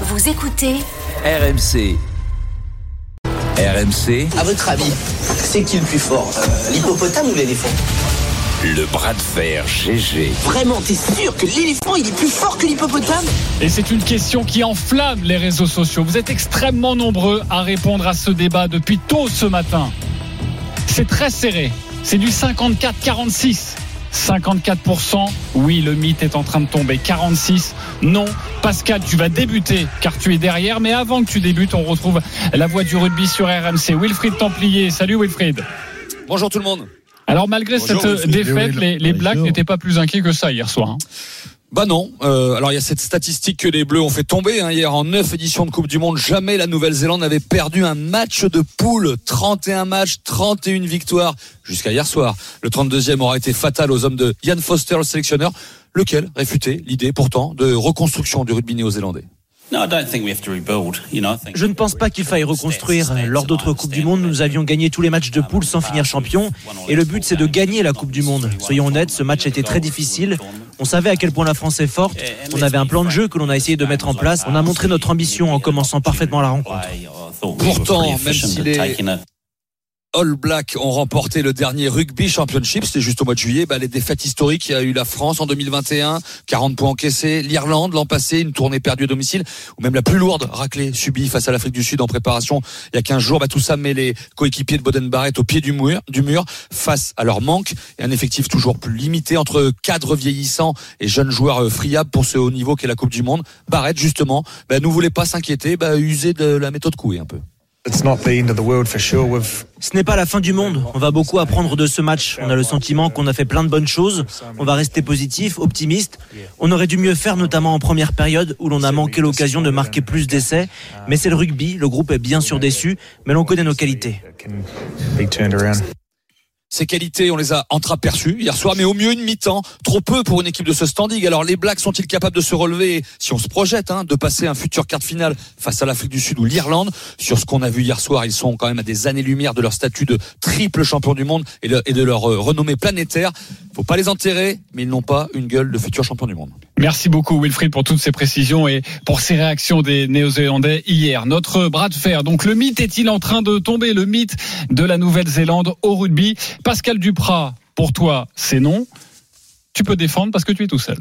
Vous écoutez RMC. RMC, À votre avis, c'est qui le plus fort euh, L'hippopotame ou l'éléphant? Le bras de fer GG. Vraiment, t'es sûr que l'éléphant il est plus fort que l'hippopotame? Et c'est une question qui enflamme les réseaux sociaux. Vous êtes extrêmement nombreux à répondre à ce débat depuis tôt ce matin. C'est très serré. C'est du 54-46. 54%, oui, le mythe est en train de tomber. 46, non. Pascal, tu vas débuter car tu es derrière. Mais avant que tu débutes, on retrouve la voix du rugby sur RMC. Wilfried Templier. Salut Wilfried. Bonjour tout le monde. Alors malgré Bonjour, cette Wilfried. défaite, les, les Blacks n'étaient pas plus inquiets que ça hier soir. hein. Bah non. Euh, alors il y a cette statistique que les Bleus ont fait tomber hein, hier en 9 éditions de Coupe du Monde. Jamais la Nouvelle-Zélande n'avait perdu un match de poule. 31 matchs, 31 victoires jusqu'à hier soir. Le 32e aura été fatal aux hommes de Ian Foster, le sélectionneur, lequel réfutait l'idée pourtant de reconstruction du rugby néo-zélandais. Je ne pense pas qu'il faille reconstruire. Lors d'autres Coupes du Monde, nous avions gagné tous les matchs de poule sans finir champion. Et le but, c'est de gagner la Coupe du Monde. Soyons honnêtes, ce match a été très difficile. On savait à quel point la France est forte. On avait un plan de jeu que l'on a essayé de mettre en place. On a montré notre ambition en commençant parfaitement la rencontre. Pourtant, même si les All Blacks ont remporté le dernier Rugby Championship, c'était juste au mois de juillet, bah, les défaites historiques, il y a eu la France en 2021, 40 points encaissés, l'Irlande l'an passé, une tournée perdue à domicile, ou même la plus lourde raclée subie face à l'Afrique du Sud en préparation il y a 15 jours, bah, tout ça met les coéquipiers de Boden Barrett au pied du mur, du mur face à leur manque et un effectif toujours plus limité entre cadres vieillissants et jeunes joueurs euh, friables pour ce haut niveau qu'est la Coupe du Monde. Barrett, justement, bah, ne voulait pas s'inquiéter, bah, user de la méthode Coué un peu. It's not the end of the world for sure. We've Ce n'est pas la fin du monde. On va beaucoup apprendre de ce match. On a le sentiment qu'on a fait plein de bonnes choses. On va rester positif, optimiste. On aurait dû mieux faire, notamment en première période où l'on a manqué l'occasion de marquer plus d'essais. Mais c'est le rugby. Le groupe est bien sûr déçu, mais l'on connaît nos qualités. Ses qualités, on les a entreaperçues hier soir, mais au mieux une mi-temps, trop peu pour une équipe de ce standing. Alors les Blacks sont-ils capables de se relever, si on se projette, hein, de passer un futur quart de finale face à l'Afrique du Sud ou l'Irlande? Sur ce qu'on a vu hier soir, ils sont quand même à des années-lumière de leur statut de triple champion du monde et de, leur euh, renommée planétaire. Faut pas les enterrer, mais ils n'ont pas une gueule de futur champion du monde. Merci beaucoup Wilfried pour toutes ces précisions et pour ces réactions des Néo-Zélandais hier. Notre bras de fer. Donc le mythe est-il en train de tomber Le mythe de la Nouvelle-Zélande au rugby? Pascal Duprat, pour toi, c'est non. Tu peux défendre parce que tu es tout seul.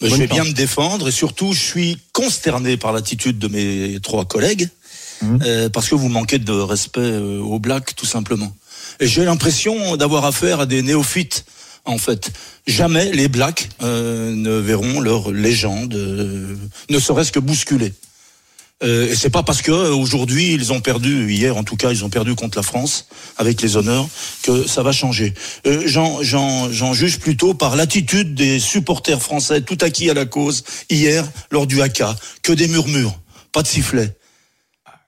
Je vais bien me défendre et surtout, je suis consterné par l'attitude de mes trois collègues euh, parce que vous manquez de respect euh, aux blacks, tout simplement. Et j'ai l'impression d'avoir affaire à des néophytes. En fait, jamais les blacks euh, ne verront leur légende, euh, ne serait-ce que bousculer. Euh, et c'est pas parce que euh, aujourd'hui ils ont perdu, hier en tout cas ils ont perdu contre la France avec les honneurs, que ça va changer. Euh, j'en, juge plutôt par l'attitude des supporters français tout acquis à la cause hier lors du haka. Que des murmures, pas de sifflet.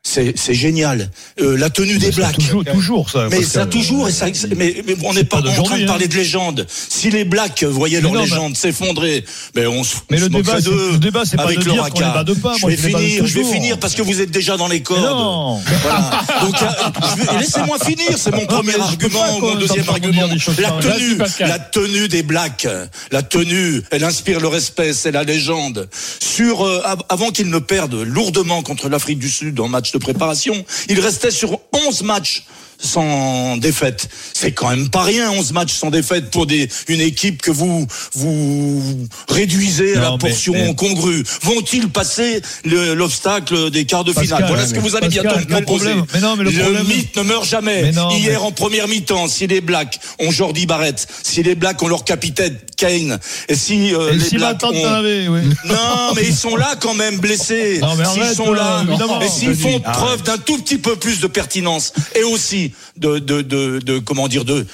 C'est, génial. Euh, la tenue des blacks. Toujours, toujours ça. Mais ça toujours, et ça, mais, mais on n'est pas, pas en train de hein. parler de légende. Si les blacks voyaient leur Mais non, mais- légende s'effondrer, ben on se, Mais on le se débat, le débat, c'est pas avec de dire de pas. Je vais je finir, je vais finir parce que vous êtes déjà dans les Mais cordes. non. Voilà. Donc, euh, laissez-moi finir, c'est mon premier mais argument, mon deuxième argument. La tenue, la tenue des blacks, la tenue, elle inspire le respect, c'est la légende. Sur, euh, av- avant qu'ils ne perdent lourdement contre l'Afrique du Sud en match préparation, ils restaient sur 11 matchs sans défaite. C'est quand même pas rien, 11 matchs sans défaite pour des, une équipe que vous, vous réduisez à Non, la mais- portion mais- congrue. Vont-ils passer le- l'obstacle des quarts de Pascal, finale? Voilà ce que vous allez Pascal, bientôt me le proposer. mais non, le mythe ne meurt jamais. Non, Hier, mais- en première mi-temps, si les Blacks ont Jordi Barrett, si les Blacks ont leur capitaine Kane, et si euh, Et les si Blacks ont... oui. Non, mais ils sont là quand même blessés. Non, mais S'ils sont là, euh, et s'ils font preuve d'un tout petit peu plus de pertinence et aussi de de de, de comment dire de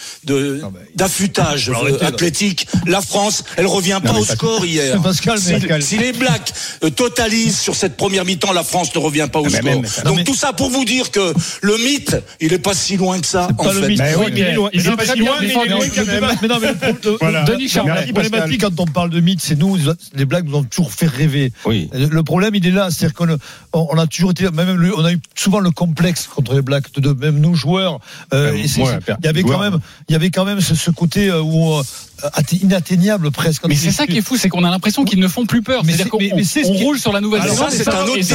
d'affûtage euh, athlétique, la France, elle revient pas au Pascal- score hier. Pascal, si, Pascal- si les Blacks euh, totalisent sur cette première mi-temps, la France ne revient pas au score. Donc mais- tout ça pour vous dire que le mythe, il est pas si loin que ça en Pas le fait. mythe. Mais oui, il est mais loin. il est loin, mais il est quand même. Mais non, mais. Denis Charvet. La problématique quand on parle de mythe, c'est nous, les blagues nous ont toujours fait rêver. Le problème, il est là, c'est-à-dire qu'on on- on a toujours été, même on a eu souvent le complexe contre les Blacks, de, de même nous joueurs. Euh, Ouais, ouais, il y avait quand même, il y avait quand même ce, ce côté euh, où euh, atte- inatteignable presque. Mais c'est ça qui est fou, c'est qu'on a l'impression qu'ils ne font plus peur. Mais c'est- on qui- roule sur la nouvelle zélande c'est un autre débat.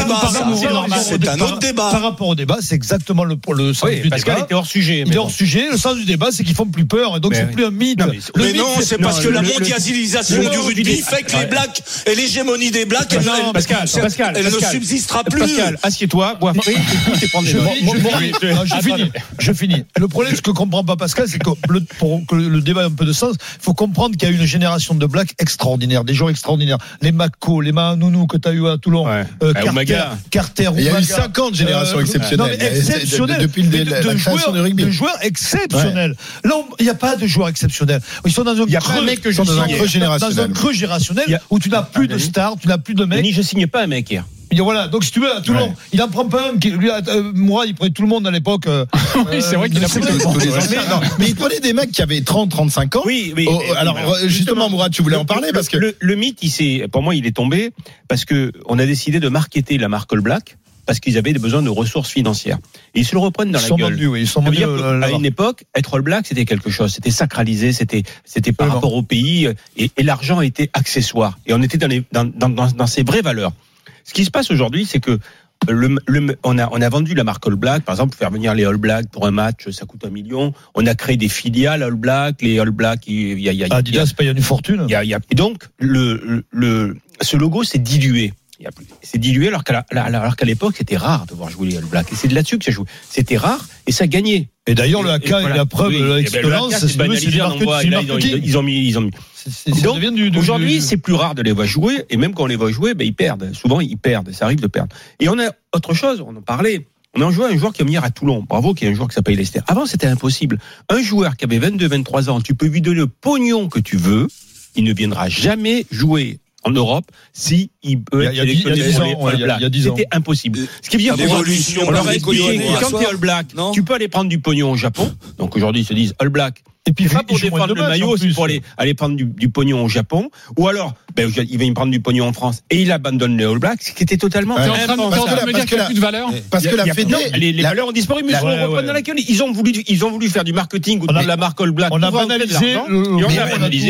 C'est un par- autre débat. Par rapport au débat, c'est exactement le, le sens du Pascal débat. était hors sujet. Il mais est hors sujet. Le sens du débat, c'est qu'ils font plus peur. Et donc, c'est plus un mythe. Non, mais- Le Mais mythe, non, c'est parce que la mondialisation du rugby fait que les. Blacks et l'hégémonie des Blacks, elle, Pascal, Pascal, ne Pascal. subsistera plus. Pascal, assieds-toi, bois frais, écoute et prends des Je finis, je finis. Le problème, ce que comprend pas Pascal, c'est que le- pour que le débat ait un peu de sens, il faut comprendre qu'il y a une génération de blacks extraordinaires, des joueurs extraordinaires. Les Mako, les Mahanounou que tu as eu à Toulon, Ouais. euh, Ah, Carter. Carter, Il y a eu Oumaga. 50 générations Euh, exceptionnelles. non, mais exceptionnelles. Depuis le de, la de création joueurs, du rugby. de joueurs exceptionnels. Là, on- il n'y a pas de joueurs exceptionnels. Ils sont dans un Il y a pas creux, un mec que je sont dans un signe. creux Dans un générationnel, dans un creux générationnel a- où tu n'as plus de stars, tu n'as plus de mecs. Denis, je signe pas un mec hier. Et voilà. Donc si tu veux, à Toulon, Ouais. il en prend pas un. Qui, lui, euh, moi, il prenait tout le monde à l'époque. euh, Oui, c'est vrai qu'il a euh, pris c'est- tous les. Mais- Non, mais il prenait des mecs qui avaient 30, 35 ans. Oui, oui. Oh, mais- alors, mais- justement, Mourad, tu voulais en parler le, parce que. le, le mythe, il s'est, pour moi, il est tombé parce que on a décidé de marketer la marque All Black parce qu'ils avaient des besoins de ressources financières. Et ils se le reprennent dans Ils la sont gueule. vendus, oui, ils sont vendus. dire euh, là-bas. une époque, être All Black, c'était quelque chose. C'était sacralisé, c'était, c'était par rapport au pays, euh, et, et l'argent était accessoire. Et on était dans, les, dans, dans, dans, dans ses vraies valeurs. Ce qui se passe aujourd'hui, c'est que le, le- on, a, on a vendu la marque All Black, par exemple, pour faire venir les All Black pour un match, ça coûte un million. On a créé des filiales All Black, les All Black, il y a, il y a- il y a- paye une fortune. il y a- il y a- et donc, le, le, le- ce logo s'est dilué. C'est dilué alors qu'à alors qu'à l'époque, c'était rare de voir jouer les All Blacks. Et c'est de là-dessus que ça joue. C'était rare et ça gagnait. Et d'ailleurs, le AK et est voilà. la preuve Oui, de et ben, le l'expérience. C'est banalisé là, ils, ont, marketing. ils ont mis, ils ont mis. Aujourd'hui, c'est plus rare de les voir jouer, et même quand on les voit jouer, ben, ils perdent. Souvent, ils perdent. Ça arrive de perdre. Et on a autre chose, on en parlait. On a joueur, un joueur qui va venir à Toulon. Bravo, qui est un joueur qui s'appelle Lester. Avant, c'était impossible. Un joueur qui avait 22, 23 ans, tu peux lui donner le pognon que tu veux, il ne viendra jamais jouer en Europe si il peut Il y a- être il y a dix- sélectionné pour ans, les All Blacks. C'était impossible. Ce qui veut dire L'évolution on leur de a expliqué quand hier tu es All Black, Non. tu peux aller prendre du pognon au Japon. Donc aujourd'hui, ils se disent All Black. Et puis, pas il pour défendre le maillot, c'est pour aller, aller prendre du, du pognon au Japon. Ou alors, ben, il va y prendre du pognon en France et il abandonne les All Blacks, ce qui était totalement Ouais. T'es en train de- Parce t'es en que train la- de me parce dire qu'il n'y que a plus de valeur Parce que la a- Fédé. non, les, les la- valeurs ont disparu, mais la- ils sont ouais, reprendre ouais. dans laquelle ils ont voulu, ils ont voulu faire du marketing ou On a- de la marque All Black. on a banalisé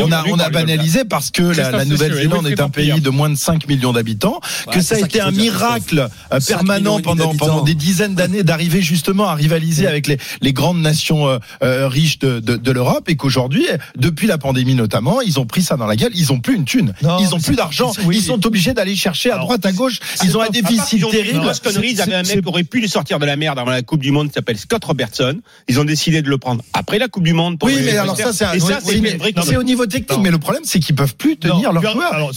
on a banalisé parce que la, la Nouvelle-Zélande est un pays Vampire. de moins de 5 millions d'habitants, que ça a été un miracle euh, 5 permanent pendant, des dizaines d'années d'arriver justement à rivaliser avec les, les grandes nations euh, euh, riches de, de, de l'Europe et qu'aujourd'hui, depuis la pandémie notamment, ils ont pris ça dans la gueule, ils ont plus une thune, Non, ils ont plus d'argent, oui. ils sont obligés d'aller chercher à droite, à gauche, ils ont un déficit terrible. Ils avaient un mec qui aurait pu les sortir de la merde avant la Coupe du Monde, qui s'appelle Scott Robertson. Ils ont décidé de le prendre après la Coupe du Monde. pour Oui, le mais faire. alors ça, c'est c'est au niveau technique. Mais le problème, c'est qu'ils peuvent plus tenir leurs joueurs.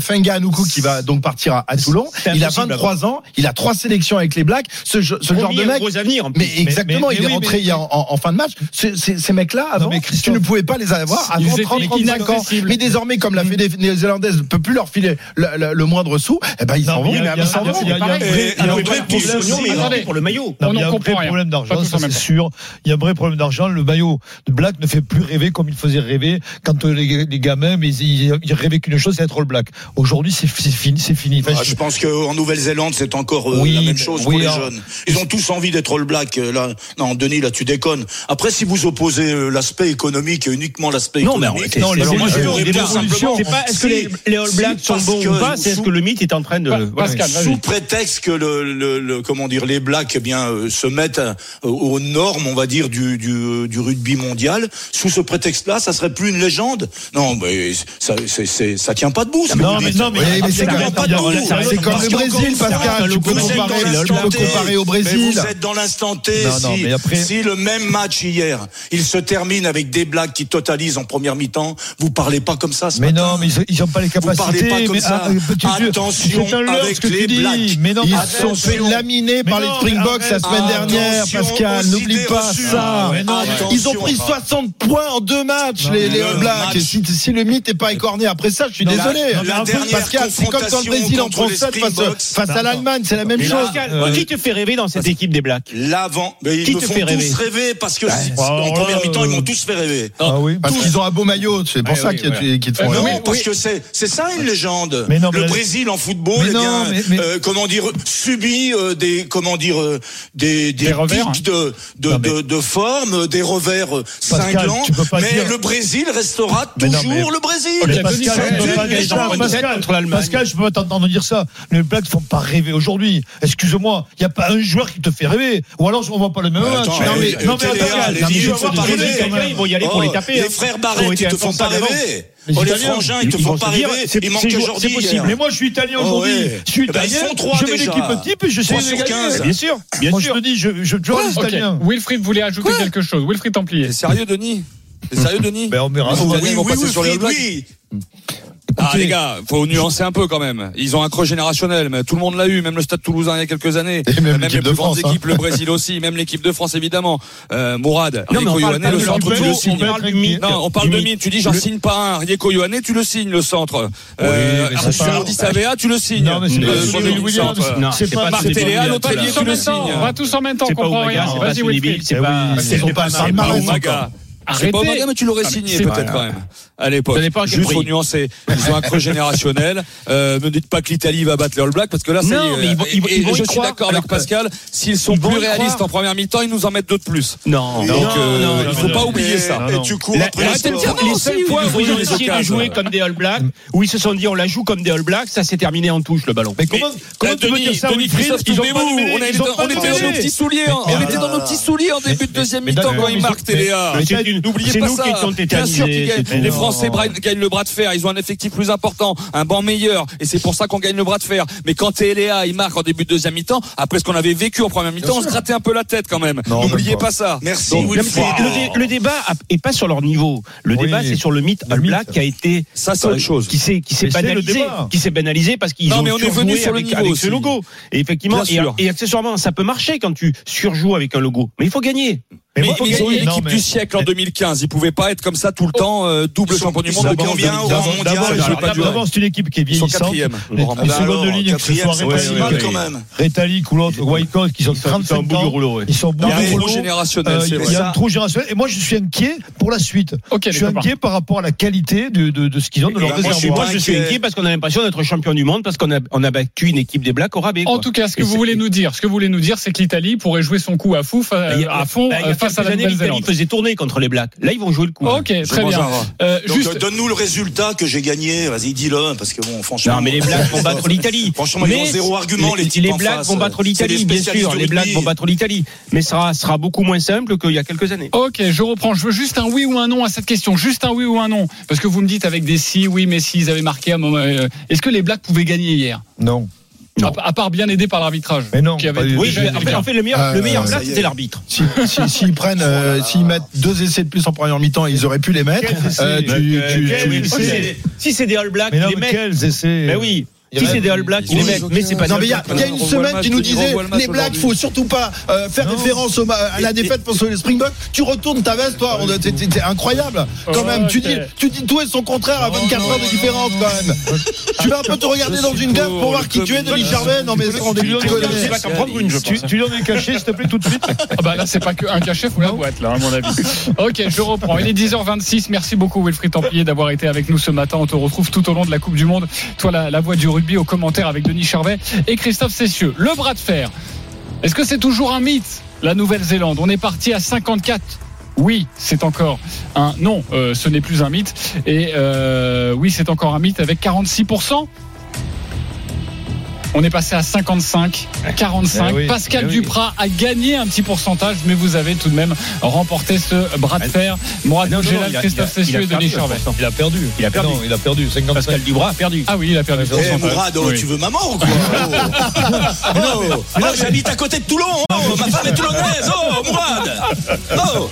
Fenga Anoukou qui va donc partir à, Toulon. Il a impossible 23 ans. Il a trois sélections avec les Blacks. Ce, genre de un mec. Mais exactement, il est rentré en, fin de match. Ce- ces, ces mecs-là, avant, mais tu ne pouvais pas les avoir avant étaient 30, 35 ans. Mais désormais, comme la Fédé néo-zélandaise ne peut plus leur filer le, le- le moindre sou, eh ben ils Non, s'en vont. il y a- un vrai problème. pour le maillot. Non, il y a un vrai problème d'argent, ça c'est sûr. Il y a un vrai problème d'argent. Le maillot de Black ne fait plus rêver comme il faisait rêver quand euh, les, les gamins, mais ils, ils rêvaient qu'une chose, c'est être All Black. Aujourd'hui, c'est fini, c'est fini. Enfin, Ah, je pense qu'en Nouvelle-Zélande, c'est encore euh, Oui, la même chose oui, pour les jeunes. Ils ont tous envie d'être All Black. euh, Là, non, Denis, là, tu déconnes. Après, si vous opposez euh, l'aspect économique et uniquement l'aspect Non, mais économique, non, les alors moi, je évolutions, vous les réponds évolutions. simplement, C'est pas est-ce que les, les All Blacks sont bons ou pas, c'est est-ce sous- que le mythe est en train de. Pascal. Sous prétexte que le, le, le- comment dire les blacks eh bien euh, se mettent euh, aux normes on va dire du, du, du rugby mondial sous ce prétexte-là ça serait plus une légende? Non mais ça c'est, c'est- ça tient pas debout ce Non, mais non, mais- Oui, mais c'est comme, le Brésil, Pascal. Tu peux comparer, au Mais Brésil. vous êtes dans l'instant T Non, non, mais si le même match hier il se termine avec des blacks qui totalisent en première mi-temps vous parlez pas comme ça ce mais matin. non, mais ils n'ont pas les vous capacités. parlez pas comme mais, ça ah, attention avec les Mais non, Ils sont fait laminer par les Springboks la semaine dernière, Pascal. N'oublie pas ça. Non, Attention. Ils ont pris 60 points en deux matchs, les, Blacks. si, le mythe n'est pas écorné après ça, je suis désolé. Pascal, c'est comme quand le Brésil en contre prend les 7 face, à l'Allemagne, c'est la même chose. Euh, qui te fait rêver dans cette équipe des Blacks? L'avant, ils Qui me te font fait tous rêver? parce que en première mi-temps ils m'ont tous se fait rêver. Ah oui. Parce qu'ils ont un beau maillot, c'est pour Ouais, ça oui, qu'ils te Euh, font rêver. parce que c'est c'est ça une légende. Mais non, mais le la- Brésil en football, Mais eh bien, mais- mais- euh, comment dire, subit euh, des comment dire euh, des des, pics de de, de de forme, des revers cinglants. mais dire- le Brésil restera Mais non, toujours mais- le Brésil. Pascal, je peux pas t'entendre dire ça. Les Blacks ne font pas rêver aujourd'hui. Excuse-moi, il n'y a pas un joueur qui te fait rêver. Ou alors on voit pas le même Mais match. attends, non, mais, non, mais Ils vont y aller pour les taper. Les hein. frères été ils te font pas rêver. Les Oh, les Italiens, frangins, ils te ils font pas rêver. c'est- Ils manquent c'est aujourd'hui. c'est possible. hier. Mais moi, je suis italien aujourd'hui. Oh, ouais. Je suis Eh ben, ils italien. sont trois je mets l'équipe type et je sais les gagner. 15. Bien sûr, bien Moi, je sûr. te dis, je, Ok. Italiens. Wilfried voulait ajouter quelque chose. Wilfried Templier. T'es sérieux, Denis? T'es sérieux, Denis? Ben, on verra. Oh, oui, ils vont oui, passer oui, sur les Blacks oui. Ah les gars, faut nuancer un peu quand même. Ils ont un creux générationnel, mais tout le monde l'a eu, même le Stade Toulousain il y a quelques années, Et même les l'équipe plus de grandes hein. équipes, le Brésil aussi, même l'équipe de France évidemment. Euh, Mourad, Non, pas le de centre, tu le signes. Non, on parle de mythe. Tu dis, j'en Le- signe pas un. Rieko Ioane, tu le signes, le centre. Euh, mais c'est pas- Arthur Di Savea, tu le signes. Non, mais c'est Le pas Martelea, Martelea, l'autre tu le même temps. signes. On va tous en même temps, on comprend rien. Vas-y, c'est pas. C'est pas Oumaga. encore. C'est Arrêtez. pas Oumaga, mais tu l'aurais signé c'est peut-être quand même à l'époque. Juste faut nuancer. Ils ont un creux générationnel. Euh, ne dites pas que l'Italie va battre les All Blacks parce que là, ça Non, y est. mais ils vont- ils vont- Et- ils vont et y je suis d'accord avec que- Pascal. S'ils sont plus réalistes en première mi-temps, ils nous en mettent deux de plus. Non, Donc, non, euh, non, il faut non, pas non. oublier ça. Et tu cours après les fois nous où ont ils ont essayé de jouer comme des All Blacks, où ils se sont dit on la joue comme des All Blacks, ça s'est terminé en touche le ballon. Mais comment, tu peux dire Denis, ça, Denis Christophe, Ils ont on était dans- nos petits souliers, hein. On était dans nos petits souliers en début de deuxième mi-temps quand ils marquent Téléa. c'est N'oubliez c'est pas ça. Bien sûr c'est. Les Français gagnent le bras de fer. Ils ont un effectif plus important, un banc meilleur, et c'est pour ça qu'on gagne le bras de fer. Mais quand Téléa il marque en début de deuxième mi-temps, après ce qu'on avait vécu en première mi-temps, on se grattait un peu la tête quand même. N'oubliez pas. pas ça. Merci, Donc, mais le, dé- le débat est pas sur leur niveau. Le Oui. débat c'est sur le mythe All. Black qui a été Ça, c'est autre chose. qui s'est qui Mais banalisé, qui s'est banalisé parce qu'ils Non, ont mais on est venu sur le avec, niveau avec aussi. ce logo. Et effectivement, et, accessoirement, ça peut marcher quand tu surjoues avec un logo, mais il faut gagner. Mais, moi, mais ils ont eu l'équipe mais- du siècle en 2015. Ils pouvaient pas être comme ça tout le temps, euh, double champion du monde depuis combien 2015. au rang mondial D'abord, c'est une équipe qui est Ils sont vieillissante. Les, secondes alors, lignes, que ce soit ou l'autre, Wycott, qui sont- ils sont 35 au bout du ans. rouleau. Ils sont au bout Il y a rouleau. générationnel, Euh, c'est Il vrai. y a un trou générationnel. Et moi, je suis inquiet pour la suite. Je suis inquiet par rapport à la qualité de, de, de ce qu'ils ont de leur moi, je suis réservoir. Moi, je suis inquiet. parce qu'on a l'impression d'être champion du monde parce qu'on a, battu une équipe des Blacks au rabais. En tout cas, ce que vous c'est- voulez nous dire, ce que vous voulez nous dire, c'est que l'Italie pourrait jouer son coup à fou, à fond, bah, euh, face à la années, l'Italie Nouvelle-Zélande. faisait tourner contre les Blacks. Là, ils vont jouer le coup. Ok, très bien. Euh, juste, euh, donne-nous le résultat que j'ai gagné. Vas-y, dis-le, parce que bon, franchement. Non, mais les Blacks vont battre l'Italie. Franchement, ils ont zéro argument, les types les Blacks vont battre C'est l'Italie, bien sûr. Les Blacks vont battre l'Italie. Mais ça sera, sera beaucoup moins simple qu'il y a quelques années. Ok, je reprends. Je veux juste un oui ou un non à cette question. Juste un oui ou un non. Parce que vous me dites avec des si, oui, mais si ils avaient marqué à un moment. euh, Est-ce que les Blacks pouvaient gagner hier? Non. Non. à, part bien aidé par l'arbitrage. Mais non, Qui avait Oui, mais en fait, bien. en fait, le meilleur, Euh, le meilleur c'était l'arbitre. Si- si- S'ils prennent, euh, s'ils mettent deux essais de plus en première mi-temps, ils auraient pu les mettre. Euh, tu- tu- tu- si c'est- Si c'est des All Blacks, Mais non, les mais mettent. quels essais Mais oui. Il Si c'est des All Blacks, les. Mais c'est pas Non des mais il y a, All il y a Blacks. une semaine tu nous disais les Blacks faut surtout pas euh, faire Non. référence à la défaite face aux Springboks tu retournes ta veste toi t'es incroyable quand même tu dis tu dis tout et son contraire à 24 heures de différence quand même tu vas un peu te regarder dans une gaffe pour voir qui tu es Denis Charvet non mais on est Tu donnes les cachets, s'il te plaît, tout de suite Ah bah là, c'est pas qu'un cachet, faut la boîte, là, à mon avis. Ok, je reprends. Il est 10h26. Merci beaucoup, Wilfried Templier, d'avoir été avec nous ce matin. On te retrouve tout au long de la Coupe du Monde. Toi, la, la voix du rugby au commentaire avec Denis Charvet et Christophe Cessieux. Le bras de fer. Est-ce que c'est toujours un mythe, la Nouvelle-Zélande? On est parti à 54. Oui, c'est encore un. Non, euh, ce n'est plus un mythe. Et euh, oui, c'est encore un mythe avec 46%. On est passé à 55, 45. Eh oui, Pascal eh oui. Duprat a gagné un petit pourcentage, mais vous avez tout de même remporté ce bras de fer. Mourad a- Christophe Cessieux et perdu, Denis Charvet. Il a perdu. Il a perdu. Non, il a perdu. 55. Pascal Dubras a perdu. Ah oui, il a perdu. Eh. Mourad, oh, Oui. tu veux maman ou quoi Oh, oh, oh, j'habite à côté de Toulon. Oh, ma femme est toulonnaise. Oh, Mourad. Oh.